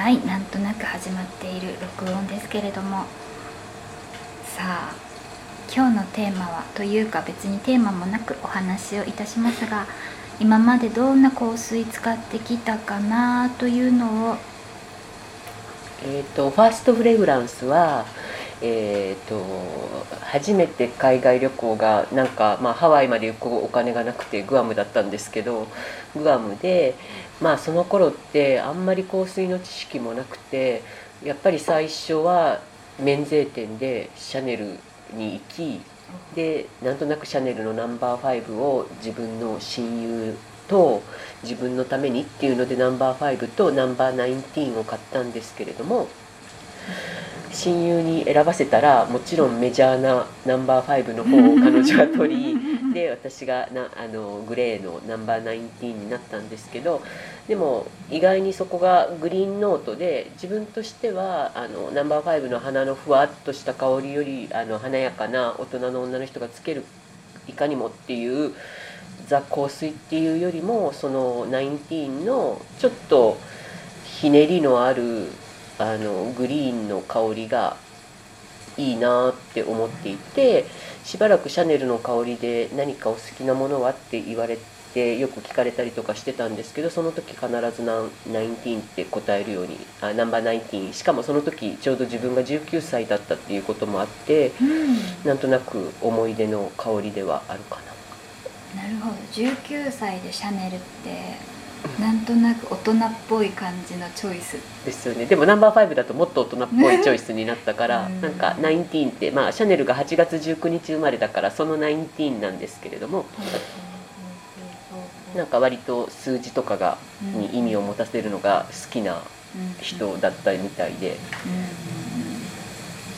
はいなんとなく始まっている録音ですけれども。さあ今日のテーマはというか別にテーマもなくお話をいたしますが今までどんな香水使ってきたかなというのを。えっと、ファーストフレグランスは、えーと、初めて海外旅行がなんか、まあ、ハワイまで行くお金がなくてグアムだったんですけどグアムで、まあ、その頃ってあんまり香水の知識もなくてやっぱり最初は免税店でシャネルに行きでなんとなくシャネルのナンバー5を自分の親友と自分のためにっていうのでナンバー5とナンバー nineteen を買ったんですけれども親友に選ばせたらもちろんメジャーなナンバー5の方を彼女が取り で私がなあのグレーのナンバー nineteen になったんですけどでも意外にそこがグリーンノートで自分としてはあのナンバー5の花のふわっとした香りよりあの華やかな大人の女の人がつけるいかにもっていうザ香水っていうよりもそのナインティーンのちょっとひねりのあるあのグリーンの香りがいいなって思っていてしばらくシャネルの香りで何かお好きなものはって言われてよく聞かれたりとかしてたんですけどその時必ずナ nineteen って答えるようにあナンバー nineteen。しかもその時ちょうど自分が19歳だったっていうこともあって、うん、なんとなく思い出の香りではあるかな。なるほど。19歳でシャネルってなんとなく大人っぽい感じのチョイス。ですよね。でもナンバー5だともっと大人っぽいチョイスになったから、うん、なんか nineteen ってまあシャネルが8月19日生まれだからその nineteen なんですけれども、うん、なんか割と数字とかがに意味を持たせるのが好きな人だったみたいで。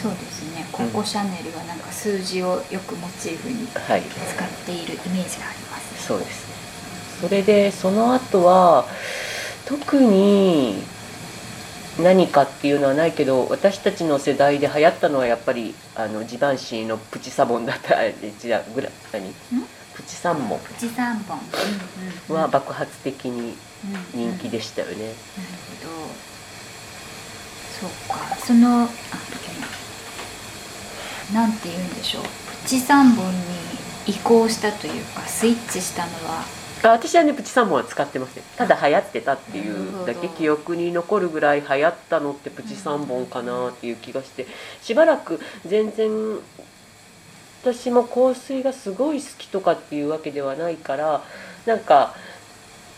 そうですね。ココシャネルはなんか数字をよくモチーフに使っているイメージがあります、そうです。ねそれでその後は特に何かっていうのはないけど私たちの世代で流行ったのはやっぱりあのジバンシーのプチサボンだった違うぐら何？プチサンモンプチサンボン。は爆発的に人気でしたよね、なるほど。そうか。そのあなんて言うんでしょう。プチ3本に移行したというかスイッチしたのはあ私はねプチ3本は使ってません。ただ流行ってたっていうだけ記憶に残るぐらい流行ったのってプチ3本かなっていう気がしてしばらく全然私も香水がすごい好きとかっていうわけではないからなんか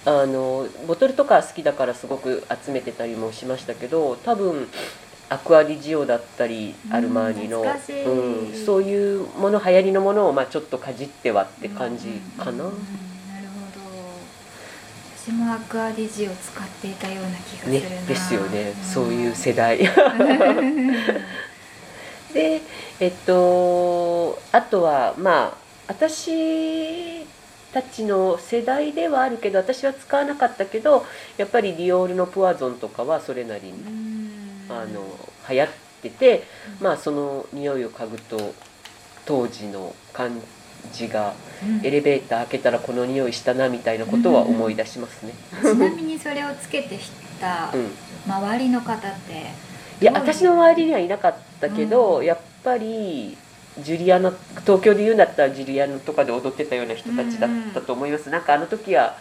あのボトルとか好きだからすごく集めてたりもしましたけど多分アクアディジオだったりアルマーニの、うん、そういうもの流行りのものをまあちょっとかじってはって感じかな。なるほど私もアクアディジオ使っていたような気がするね、ですよね、うん、そういう世代。でえっとあとはまあ私たちの世代ではあるけど私は使わなかったけどやっぱりディオールのプアゾンとかはそれなりに。あの流行ってて、まあその匂いを嗅ぐと当時の感じが、エレベーター開けたらこの匂いしたなみたいなことは思い出しますね、ちなみにそれをつけて知った周りの方って、いや私の周りにはいなかったけど、やっぱりジュリアナ東京で言うんだったらジュリアナとかで踊ってたような人たちだったと思います、うん。うん、なんかあの時は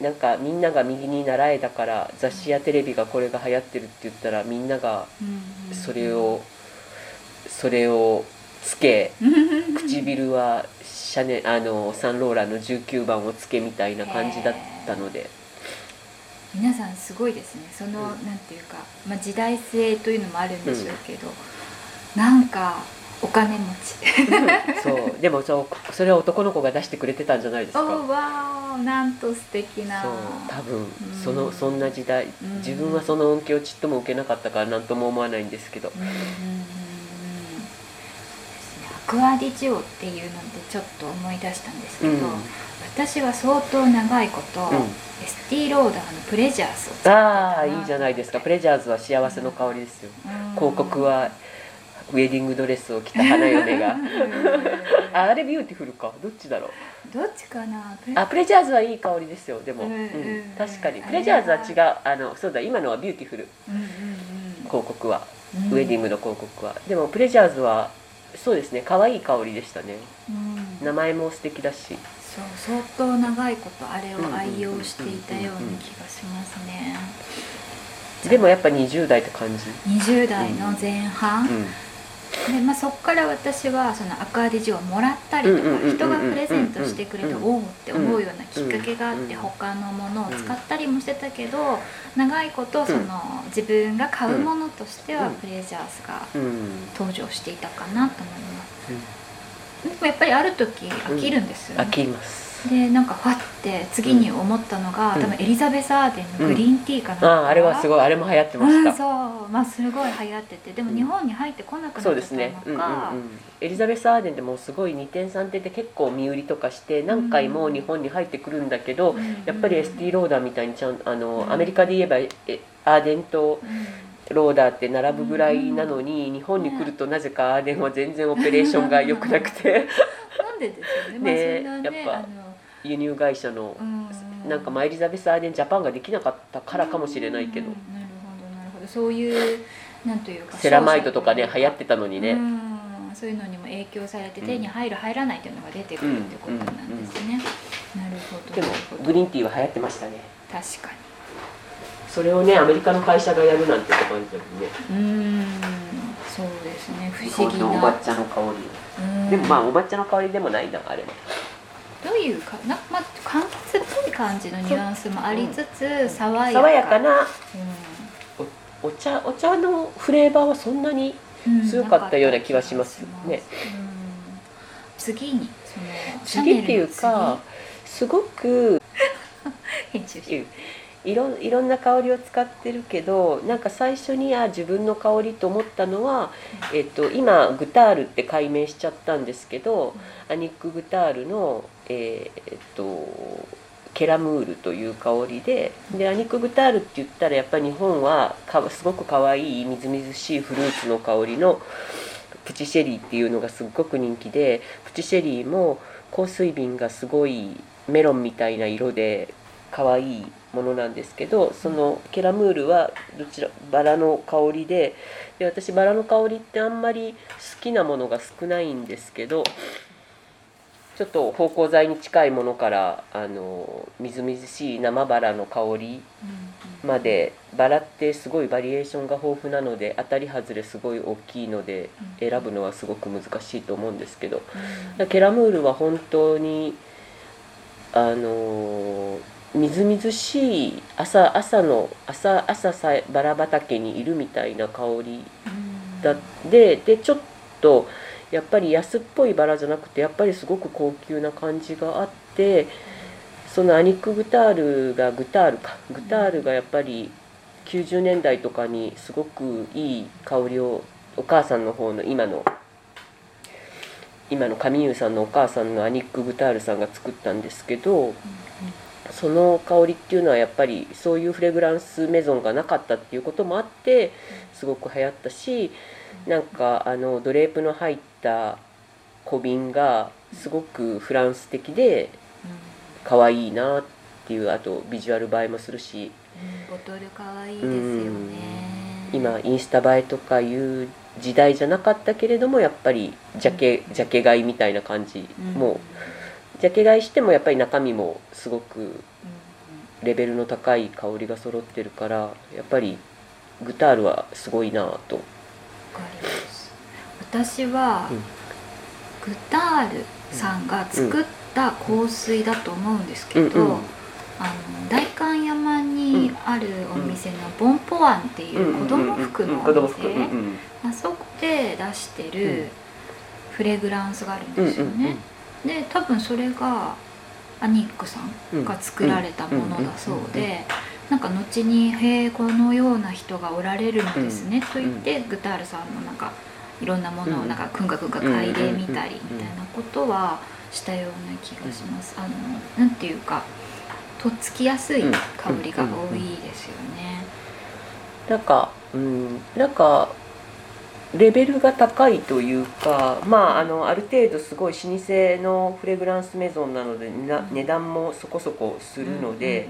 なんかみんなが右に習えだから雑誌やテレビがこれが流行ってるって言ったらみんながそれをそれをつけ唇はシャネあのサンローランの19番をつけみたいな感じだったので。皆さんすごいですね。その、うん、なんていうか、まあ、時代性というのもあるんでしょうけど、うん、なんかお金持ち。そう。でもそうそれは男の子が出してくれてたんじゃないですか。おわなんと素敵な。そう。多分その、そんな時代自分はその恩恵をちっとも受けなかったから何とも思わないんですけど、うんクアディジオっていうのでちょっと思い出したんですけど、うん、私は相当長いこと、うん、エスティローダーの Pleasures を使ってああいいじゃないですか。 Pleasures は幸せの香りですよ、広告はウェディングドレスを着た花嫁が。ああれ Beautiful か。どっちだろう？どっちかな？プレあプレジャーズはいい香りですよ。でも、うんうんうん。確かに。あ Pleasures は違う。あのそうだ。今のは Beautiful。うんうん。広告は、うん。ウェディングの広告は。でも Pleasures はそうですね。可愛い香りでしたね。うん。名前も素敵だし。そう相当長いことあれを愛用していたような気がしますね。でもやっぱ20代って感じ、20代の前半、うんでまあ、そこから私はそのアクアデジをもらったりとか人がプレゼントしてくれてうんおおって思うようなきっかけがあってうん他のものを使ったりもしてたけど長いことその自分が買うものとしてはうんプレジャーズがうん登場していたかなと思います。でもやっぱりある時飽きるんですよね。飽きますでなんかファって次に思ったのが、うん。多分エリザベス・アーデンのグリーンティーかな、あああれはすごいあれも流行ってました、うん、そう。まあすごい流行ってて。でも日本に入ってこなくなったそうですね、うんうんうん、エリザベス・アーデンでもすごい2点3点で結構身売りとかして何回も日本に入ってくるんだけど、うん。やっぱりエスティローダーみたいにちゃんあの、うん。アメリカで言えばえアーデンとうんローダーって並ぶぐらいなのに、日本に来るとなぜかアーデンは全然オペレーションが良くなくて。なんでですよね。ねまあねやっぱ輸入会社の、うんなんかまあエリザベス・アーデンジャパンができなかったからかもしれないけど、うんなるほどなるほど。そういうなんというかセラマイトとかね流行ってたのにね、うん。そういうのにも影響されて手に入る入らないというのが出てくるってことなんですね。なるほど。でもグリーンティーは流行ってましたね。確かそれをねアメリカの会社がやるなんてって感じだもんね。に。うん。そうですね。不日思議な。お抹茶の香り。うん。でもまあお抹茶の香りでもないなあれもどういうかなまあ柑橘っぽい感じのニュアンスもありつつ爽やか。爽やかなうお茶お茶のフレーバーはそんなにん強かったような気がしますね。うん。次にその次っていうかすごく 編集しいろいろんな香りを使ってるけどなんか最初にあ自分の香りと思ったのは、えっと、今グタールって改名しちゃったんですけど、アニック・グタールの、えーっと、ケラムールという香りででアニック・グタールって言ったらやっぱり日本はかすごく可愛いみずみずしいフルーツの香りのプチシェリーっていうのがすごく人気でプチシェリーも香水瓶がすごいメロンみたいな色で可愛いものなんですけどそのケラムールはどちらバラの香りでで私バラの香りってあんまり好きなものが少ないんですけどちょっと芳香剤に近いものからあのみずみずしい生バラの香りまでバラってすごいバリエーションが豊富なので当たり外れすごい大きいので選ぶのはすごく難しいと思うんですけどケラムールは本当にあのみずみずしい朝朝の朝朝さえバラ畑にいるみたいな香りだででちょっとやっぱり安っぽいバラじゃなくてやっぱりすごく高級な感じがあってそのアニック・グタールがグタールかグタールがやっぱり90年代とかにすごくいい香りをお母さんの方の今の今のカミユーさんのお母さんのアニック・グタールさんが作ったんですけどその香りっていうのはやっぱりそういうフレグランスメゾンがなかったっていうこともあってすごく流行ったしなんかあのドレープの入った小瓶がすごくフランス的で可愛いなっていうあとビジュアル映えもするし。ボトル可愛いですよね。今インスタ映えとかいう時代じゃなかったけれどもやっぱりジャケジャケ買いみたいな感じもうジャケ買いしてもやっぱり中身もすごくレベルの高い香りが揃ってるからやっぱりグタールはすごいなと。わかります。私は、うん。グタールさんが作った香水だと思うんですけど、うんうん。あの代官山にあるお店のボンポワンっていう子供服のお店うんあそこで出してうるん。フレグランスがあるんですよね、で多分それがアニックさんが作られたものだそうでなんか後に「へえこのような人がおられるのですね」と言ってグタールさんのなんかいろんなものをなんかくんかくんか嗅いでみたりみたいなことはしたような気がします。あのなんていうかとっつきやすい香りが多いですよね。なん。か、うん、なん。かレベルが高いというか、まあ、あのある程度すごい老舗のフレグランスメゾンなのでな値段もそこそこするので、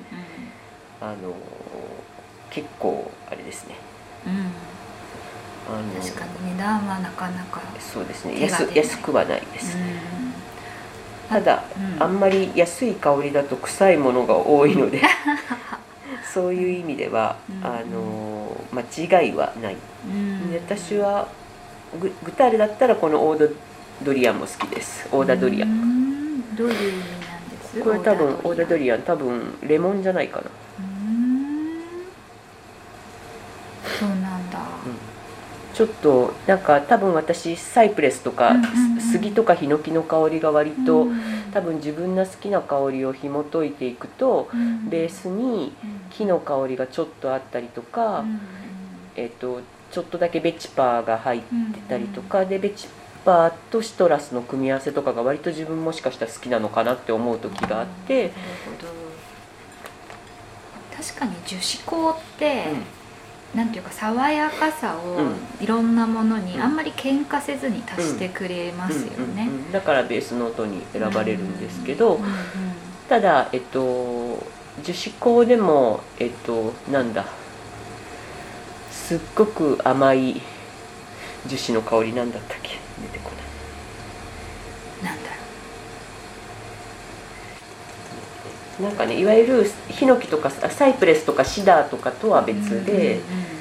あの結構あれですね。うん。あの確かに値段はなかなかそうですね。安安くはないです、うん。ただ、うん。あんまり安い香りだと臭いものが多いので そういう意味では、うん。あの間違いはない、うん。で私はググターレだったらこのオーダドリアンも好きです。オーダドリアうン、ん。どういう意味なんです？これ多分オーダドリリアン多分レモンじゃないかな、そうなんだ、ちょっとなんか多分私サイプレスとか、うんうんうん。杉とかヒノキの香りが割と、うん多分自分の好きな香りを紐解いていくと、うん。ベースに木の香りがちょっとあったりとか、うん。えっとちょっとだけベチパーが入ってたりとか、でベチパーとシトラスの組み合わせとかが割と自分もしかしたら好きなのかなって思う時があって、確かに樹脂香って、なんていうか爽やかさをうん。いろんなものにうん。あんまり喧嘩せずに足してくれますよね。だからベースノートに選ばれるんですけど、ただえっと樹脂香でもえっとなんだすっごく甘い樹脂の香りなんだったっけ出てこないなんだろなんかねいわゆるヒノキとかあサイプレスとかシダーとかとはう別で、うんうんうん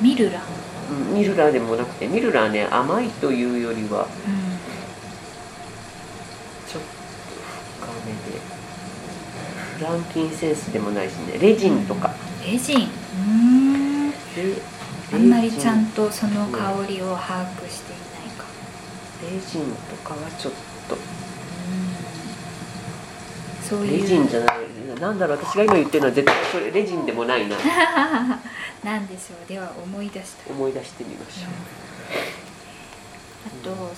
ミルラン、うんミルラーでもなくてミルラーね甘いというよりはちょっと深めで。フランキンセンスでもないしねレジンとか、レジン。うーん。であんまりちゃんとその香りを把握していレジンとかはちょっと。うん。そういう。レジンじゃない。なんだろう私が今言ってるのは絶対これレジンでもないな。なんでしょう。では思い出した、思い出してみましょう、あと